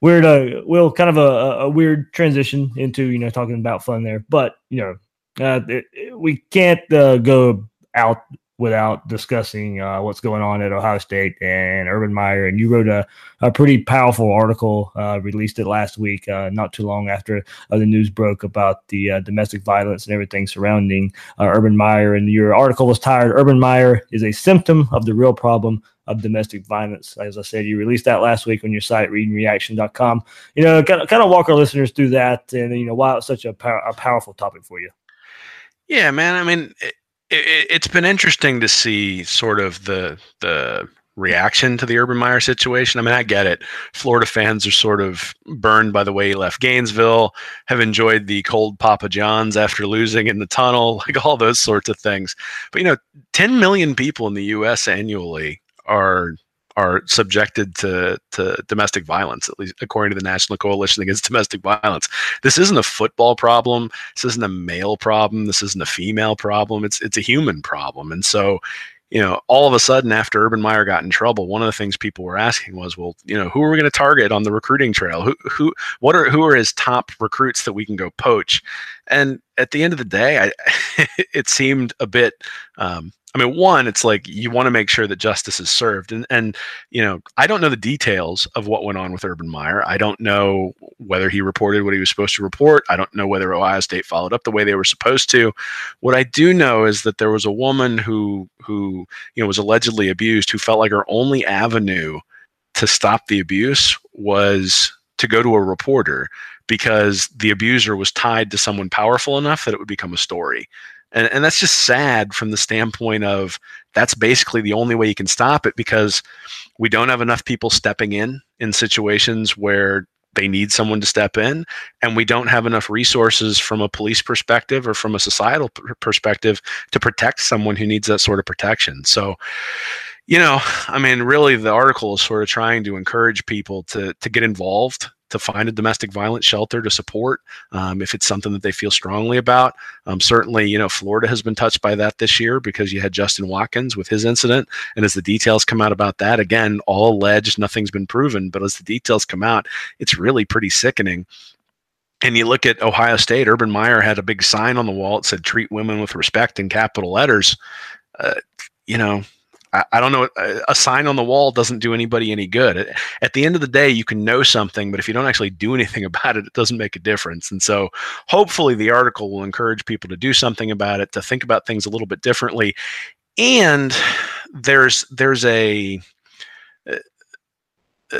B: weird, uh, well, kind of a, a, weird transition into you know talking about fun there, but you know, uh, it, it, we can't go out without discussing uh, what's going on at Ohio State and Urban Meyer. And you wrote a, a pretty powerful article, uh, released it last week, uh, not too long after uh, the news broke about the uh, domestic violence and everything surrounding uh, Urban Meyer. And your article was tired. Urban Meyer is a symptom of the real problem of domestic violence. As I said, you released that last week on your site, readingreaction.com. You know, kind of, kind of walk our listeners through that and, you know, why it's such a, pow- a powerful topic for you.
C: Yeah, man. I mean, it, it, it's been interesting to see sort of the the reaction to the Urban Meyer situation. I mean, I get it. Florida fans are sort of burned by the way he left Gainesville, have enjoyed the cold Papa John's after losing in the tunnel, like all those sorts of things. But you know, 10 million people in the US annually are are subjected to, to domestic violence, at least according to the National Coalition Against Domestic Violence. This isn't a football problem. This isn't a male problem. This isn't a female problem. It's it's a human problem. And so, you know, all of a sudden after Urban Meyer got in trouble, one of the things people were asking was, well, you know, who are we going to target on the recruiting trail? Who who what are who are his top recruits that we can go poach? And at the end of the day, I, it seemed a bit um, I mean, one, it's like you want to make sure that justice is served, and and you know, I don't know the details of what went on with Urban Meyer. I don't know whether he reported what he was supposed to report. I don't know whether Ohio State followed up the way they were supposed to. What I do know is that there was a woman who who you know was allegedly abused, who felt like her only avenue to stop the abuse was to go to a reporter because the abuser was tied to someone powerful enough that it would become a story. And, and that's just sad from the standpoint of that's basically the only way you can stop it because we don't have enough people stepping in in situations where they need someone to step in. And we don't have enough resources from a police perspective or from a societal perspective to protect someone who needs that sort of protection. So you know i mean really the article is sort of trying to encourage people to to get involved to find a domestic violence shelter to support um, if it's something that they feel strongly about. Um, certainly, you know, Florida has been touched by that this year because you had Justin Watkins with his incident. And as the details come out about that, again, all alleged, nothing's been proven. But as the details come out, it's really pretty sickening. And you look at Ohio State, Urban Meyer had a big sign on the wall that said, treat women with respect in capital letters. Uh, you know, I, don't know. Uh, a sign on the wall doesn't do anybody any good. At the end of the day, you can know something, but if you don't actually do anything about it, it doesn't make a difference. And so, hopefully, the article will encourage people to do something about it, to think about things a little bit differently. And there's there's a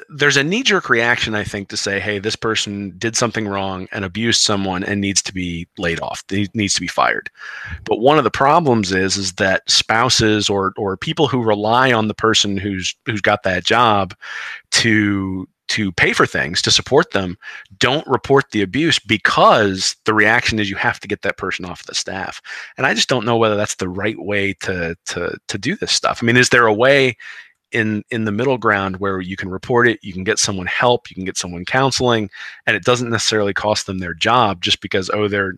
C: there's a knee jerk reaction, I think, to say, hey, this person did something wrong and abused someone and needs to be laid off, needs to be fired. But one of the problems is is that spouses or or people who rely on the person who's who's got that job to to pay for things to support them don't report the abuse because the reaction is you have to get that person off the staff and i just don't know whether that's the right way to to to do this stuff i mean is there a way in in the middle ground where you can report it you can get someone help you can get someone counseling and it doesn't necessarily cost them their job just because oh they're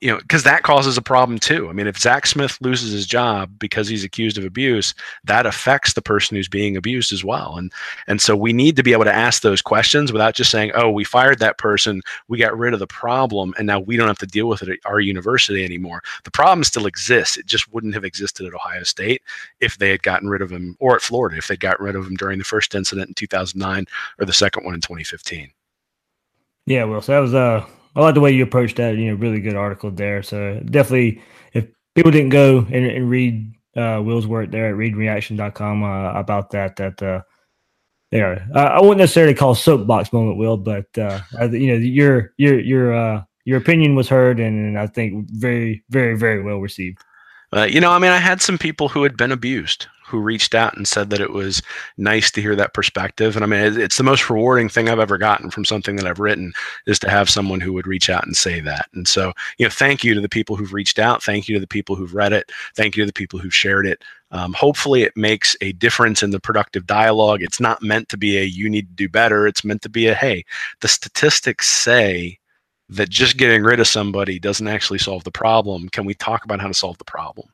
C: you know, because that causes a problem too. I mean, if Zach Smith loses his job because he's accused of abuse, that affects the person who's being abused as well. And and so we need to be able to ask those questions without just saying, "Oh, we fired that person, we got rid of the problem, and now we don't have to deal with it at our university anymore." The problem still exists. It just wouldn't have existed at Ohio State if they had gotten rid of him, or at Florida if they got rid of him during the first incident in 2009 or the second one in 2015.
B: Yeah, well, so that was uh I like the way you approached that. You know, really good article there. So definitely, if people didn't go and, and read uh, Will's work there at readreaction.com uh, about that, that uh, yeah, I, I wouldn't necessarily call soapbox moment, Will, but uh, you know, your your your uh, your opinion was heard, and, and I think very, very, very well received.
C: Uh, you know, I mean, I had some people who had been abused who reached out and said that it was nice to hear that perspective. And I mean, it's the most rewarding thing I've ever gotten from something that I've written is to have someone who would reach out and say that. And so, you know, thank you to the people who've reached out. Thank you to the people who've read it. Thank you to the people who've shared it. Um, hopefully, it makes a difference in the productive dialogue. It's not meant to be a you need to do better. It's meant to be a hey, the statistics say that just getting rid of somebody doesn't actually solve the problem. Can we talk about how to solve the problem?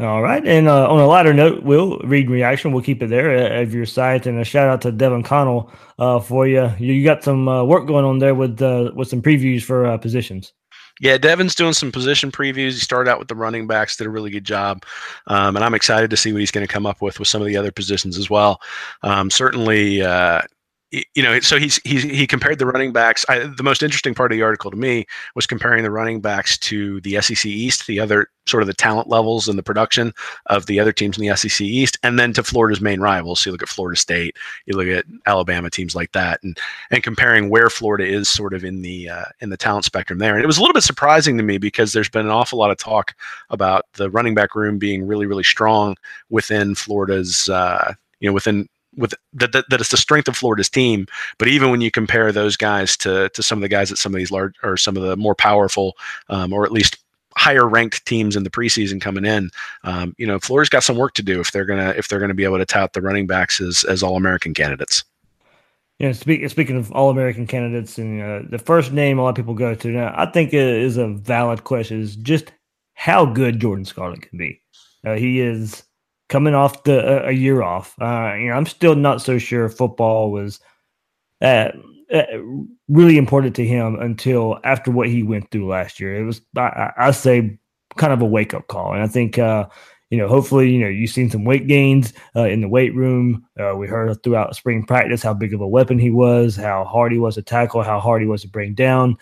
B: All right. And uh, on a lighter note, we'll read reaction. We'll keep it there of your site. And a shout out to Devin Connell uh, for you. You got some uh, work going on there with uh, with some previews for uh, positions.
C: Yeah, Devin's doing some position previews. He started out with the running backs, did a really good job, um, and I'm excited to see what he's going to come up with with some of the other positions as well. Um, certainly, uh, you know, so he's, he's he compared the running backs. I, the most interesting part of the article to me was comparing the running backs to the SEC East, the other sort of the talent levels and the production of the other teams in the SEC East, and then to Florida's main rivals. So you look at Florida State, you look at Alabama teams like that, and and comparing where Florida is sort of in the uh, in the talent spectrum there. And it was a little bit surprising to me because there's been an awful lot of talk about the running back room being really really strong within Florida's. Uh, you know, within with that, that, that it's the strength of Florida's team. But even when you compare those guys to to some of the guys at some of these large or some of the more powerful, um, or at least higher ranked teams in the preseason coming in, um, you know, Florida's got some work to do if they're gonna if they're gonna be able to tout the running backs as as all American candidates.
B: Yeah, speak, speaking of all American candidates, and uh, the first name a lot of people go to now, I think is a valid question is just how good Jordan Scarlett can be. Uh, he is coming off the a, year off. Uh, you know, I'm still not so sure football was uh, uh, really important to him until after what he went through last year. It was, I, I say, kind of a wake up call, and I think. Uh, you know, hopefully, you know, you've seen some weight gains uh, in the weight room. We heard throughout spring practice how big of a weapon he was, how hard he was to tackle, how hard he was to bring down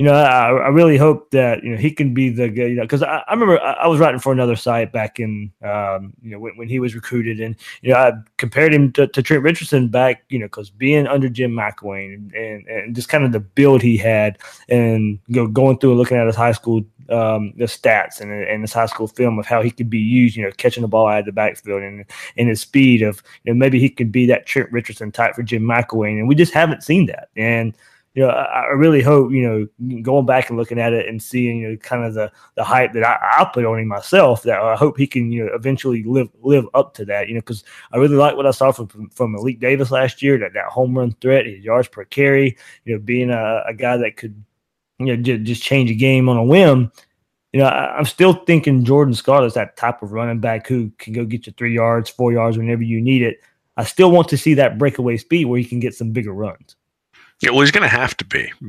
B: you know, I, I, really hope that you know he can be the guy. You know, because I, I, remember I, I, was writing for another site back in um, you know when, when, he was recruited, and you know I compared him to, to Trent Richardson back, you know, because being under Jim McElwain and, and, and just kind of the build he had, and you know going through and looking at his high school um, the stats and, and his high school film of how he could be used, you know, catching the ball out of the backfield and, and his speed of, you know, maybe he could be that Trent Richardson type for Jim McElwain. And we just haven't seen that. And, you know, I, I really hope, you know, going back and looking at it and seeing, you know, kind of the, the hype that I, I put on him myself, that I hope he can, you know, eventually live live up to that, you know, because I really like what I saw from, from, Malik Davis last year, that, that home run threat, his yards per carry, you know, being a, a guy that could, you know, just, just change a game on a whim. You know, I, I'm still thinking Jordan Scarlett is that type of running back who can go get you three yards, four yards whenever you need it. I still want to see that breakaway speed where he can get some bigger runs.
C: Yeah, well, he's going to have to be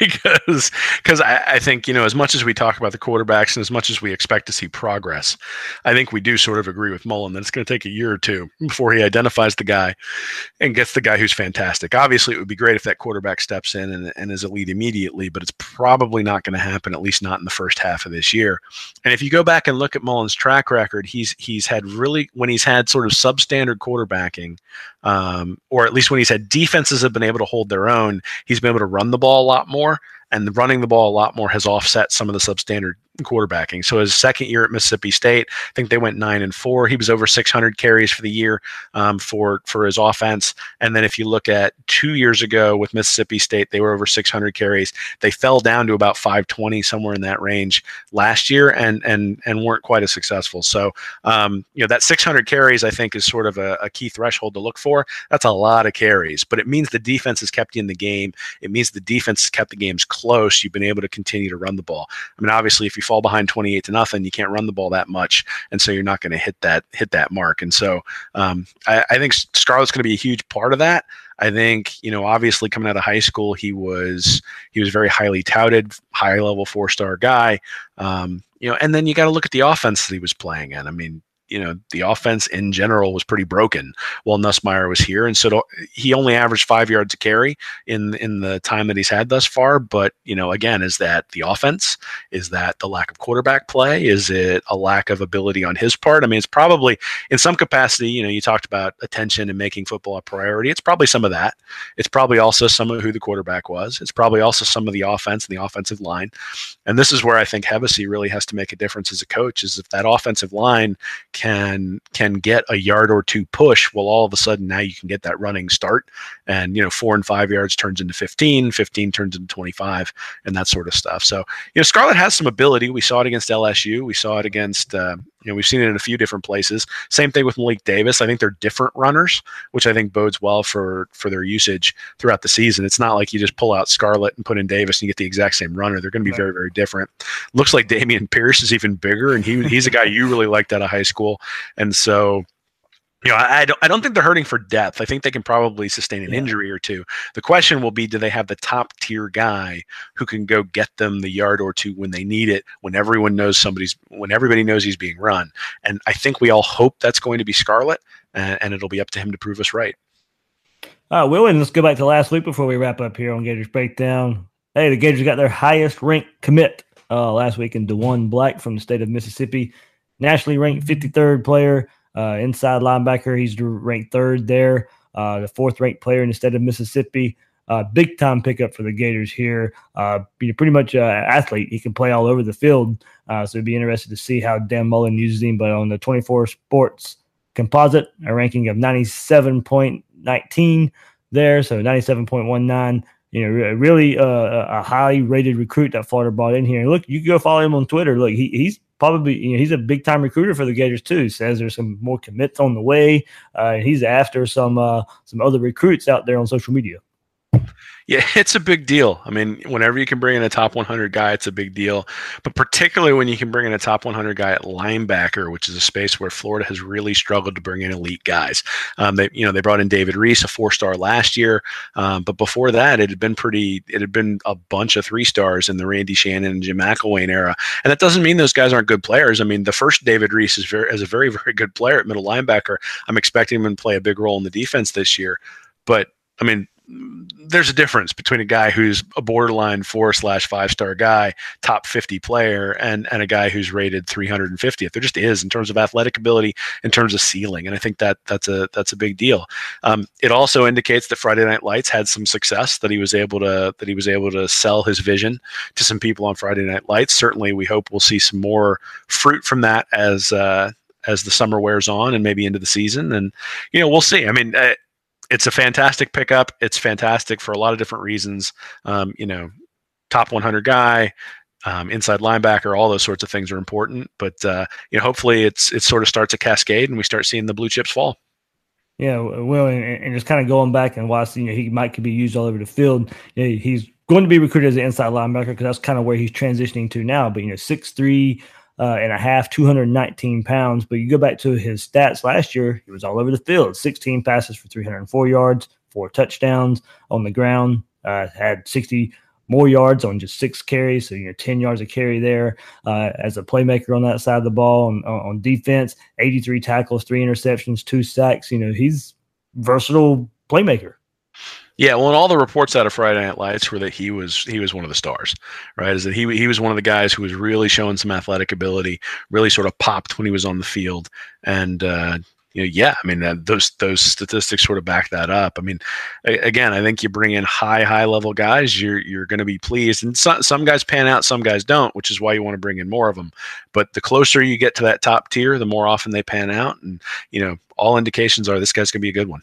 C: because because I, I, think you know as much as we talk about the quarterbacks and as much as we expect to see progress, I think we do sort of agree with Mullen that it's going to take a year or two before he identifies the guy and gets the guy who's fantastic. Obviously, it would be great if that quarterback steps in and, and is elite immediately, but it's probably not going to happen at least not in the first half of this year. And if you go back and look at Mullen's track record, he's he's had really when he's had sort of substandard quarterbacking, um, or at least when he's had defenses have been able to hold their own he's been able to run the ball a lot more, and running the ball a lot more has offset some of the substandard quarterbacking. So his second year at Mississippi State, I think they went nine and four. He was over 600 carries for the year um, for for his offense. And then if you look at two years ago with Mississippi State, they were over 600 carries. They fell down to about 520 somewhere in that range last year, and and and weren't quite as successful. So um, you know that 600 carries I think is sort of a, a key threshold to look for. That's a lot of carries, but it means the defense has kept you in the game. It means the defense has kept the games close. You've been able to continue to run the ball. I mean, obviously, if you fall behind 28 to nothing, you can't run the ball that much, and so you're not going to hit that hit that mark. And so um, I, I think Scarlett's going to be a huge part of that. I think you know, obviously coming out of high school, he was he was very highly touted, high level four star guy. Um, you know, and then you got to look at the offense that he was playing in. I mean, you know the offense in general was pretty broken while Nussmeier was here, and so he only averaged five yards a carry in in the time that he's had thus far. But you know, again, is that the offense? Is that the lack of quarterback play? Is it a lack of ability on his part? I mean, it's probably in some capacity. You know, you talked about attention and making football a priority. It's probably some of that. It's probably also some of who the quarterback was. It's probably also some of the offense and the offensive line. And this is where I think Hevesy really has to make a difference as a coach. Is if that offensive line can can get a yard or two push, well, all of a sudden now you can get that running start, and you know four and five yards turns into 15, 15 turns into 25, and that sort of stuff. So you know Scarlett has some ability. We saw it against LSU. We saw it against uh, you know we've seen it in a few different places. Same thing with Malik Davis. I think they're different runners, which I think bodes well for for their usage throughout the season. It's not like you just pull out Scarlett and put in Davis and you get the exact same runner. They're going to be very very different. Looks like Dameon Pierce is even bigger, and he he's a guy you really liked out of high school. And so you know, I, I, don't, I don't think they're hurting for depth. I think they can probably sustain an yeah. injury or two. The question will be do they have the top tier guy who can go get them the yard or two when they need it, when everyone knows somebody's, when everybody knows he's being run? And I think we all hope that's going to be Scarlett, and, and it'll be up to him to prove us right.
B: Uh, Will, and let's go back to last week before we wrap up here on Gators Breakdown. Hey, the Gators got their highest ranked commit uh, last week in Diwun Black from the state of Mississippi nationally ranked 53rd player, uh, inside linebacker. He's ranked third there, uh, the fourth ranked player in the state of Mississippi. Uh, big time pickup for the Gators here. Uh, pretty much an athlete. He can play all over the field. Uh, so it'd be interested to see how Dan Mullen uses him. But on the 24 Sports composite, a ranking of 97.19 there. So 97.19 you know, really uh, a highly rated recruit that Florida brought in here. And look, you can go follow him on Twitter. Look, he, he's probably you know he's a big time recruiter for the Gators too. Says there's some more commits on the way. Uh, and he's after some uh, some other recruits out there on social media.
C: Yeah, it's a big deal. I mean, whenever you can bring in a top 100 guy, it's a big deal. But particularly when you can bring in a top 100 guy at linebacker, which is a space where Florida has really struggled to bring in elite guys. Um, they, you know, they brought in David Reese, a four-star last year, um, but before that, it had been pretty. It had been a bunch of three stars in the Randy Shannon and Jim McElwain era, and that doesn't mean those guys aren't good players. I mean, the first David Reese is very, is a very, very good player at middle linebacker. I'm expecting him to play a big role in the defense this year, but I mean, there's a difference between a guy who's a borderline four slash five star guy, top 50 player, and, and a guy who's rated 350th. There just is in terms of athletic ability, in terms of ceiling. And I think that that's a, that's a big deal. Um, it also indicates that Friday Night Lights had some success that he was able to, that he was able to sell his vision to some people on Friday Night Lights. Certainly we hope we'll see some more fruit from that as, uh, as the summer wears on and maybe into the season. And, you know, we'll see. I mean, uh, it's a fantastic pickup. It's fantastic for a lot of different reasons. Um, you know, top 100 guy, um, inside linebacker, all those sorts of things are important. But uh, you know, hopefully, it's it sort of starts a cascade, and we start seeing the blue chips fall.
B: Yeah, well, and, and just kind of going back and watching, you know, he might could be used all over the field. You know, he's going to be recruited as an inside linebacker because that's kind of where he's transitioning to now. But you know, six three, uh, and a half, 219 pounds. But you go back to his stats last year, he was all over the field 16 passes for 304 yards, four touchdowns on the ground, uh, had 60 more yards on just six carries. So, you know, 10 yards a carry there uh, as a playmaker on that side of the ball. On, on defense, 83 tackles, three interceptions, two sacks. You know, he's versatile playmaker.
C: Yeah, well, and all the reports out of Friday Night Lights were that he was he was one of the stars, right? Is that he he was one of the guys who was really showing some athletic ability, really sort of popped when he was on the field, and uh, you know, yeah, I mean those those statistics sort of back that up. I mean, a- again, I think you bring in high high level guys, you're you're going to be pleased, and some some guys pan out, some guys don't, which is why you want to bring in more of them. But the closer you get to that top tier, the more often they pan out, and you know, all indications are this guy's going to be a good one.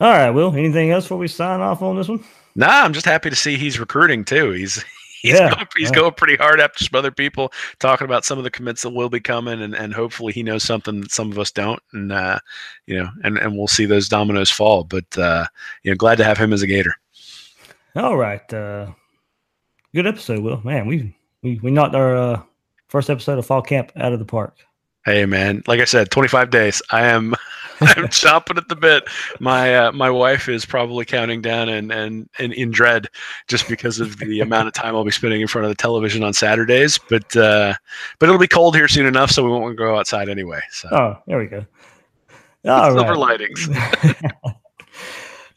B: All right, Will. Anything else before we sign off on this one?
C: Nah, I'm just happy to see he's recruiting too. He's he's
B: Yeah,
C: going, he's
B: yeah.
C: going pretty hard after some other people talking about some of the commits that will be coming, and, and hopefully he knows something that some of us don't, and uh, you know, and, and we'll see those dominoes fall. But uh, you know, glad to have him as a Gator.
B: All right. Uh, good episode, Will. Man, we we, we knocked our uh, first episode of fall camp out of the park.
C: Hey man, like I said, 25 days. I am I'm chomping at the bit. My uh, my wife is probably counting down and, and and in dread just because of the amount of time I'll be spending in front of the television on Saturdays. But uh, but it'll be cold here soon enough, so we won't go outside anyway. So
B: Oh, there we go. All
C: silver
B: right.
C: linings.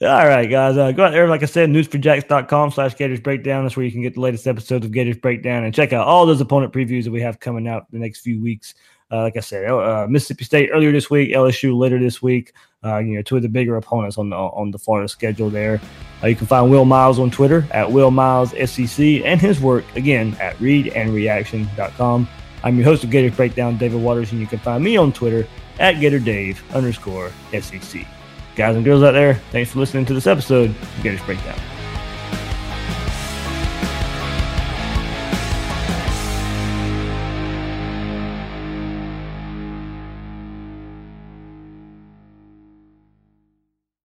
B: All right, guys. Uh, go out there, like I said, news4jax.com slash Gators Breakdown. That's where you can get the latest episodes of Gators Breakdown and check out all those opponent previews that we have coming out the next few weeks. Uh, like I said, uh, Mississippi State earlier this week, LSU later this week. Uh, you know, two of the bigger opponents on the on the Florida schedule there. You can find Will Miles on Twitter at Will Miles SEC and his work again at readandreaction.com. I'm your host of Gators Breakdown, David Waters, and you can find me on Twitter at GatorDave underscore SEC. Guys and girls out there, thanks for listening to this episode of Gators Breakdown.